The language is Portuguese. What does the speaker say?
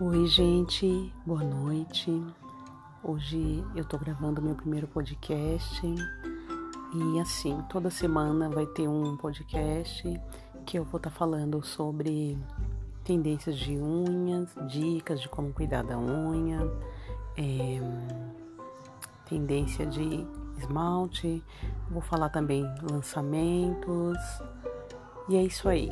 Oi, gente, boa noite. Hoje eu tô gravando meu primeiro podcast e assim, toda semana vai ter um podcast que eu vou estar tá falando sobre tendências de unhas, dicas de como cuidar da unha, é, tendência de esmalte, vou falar também lançamentos e é isso aí.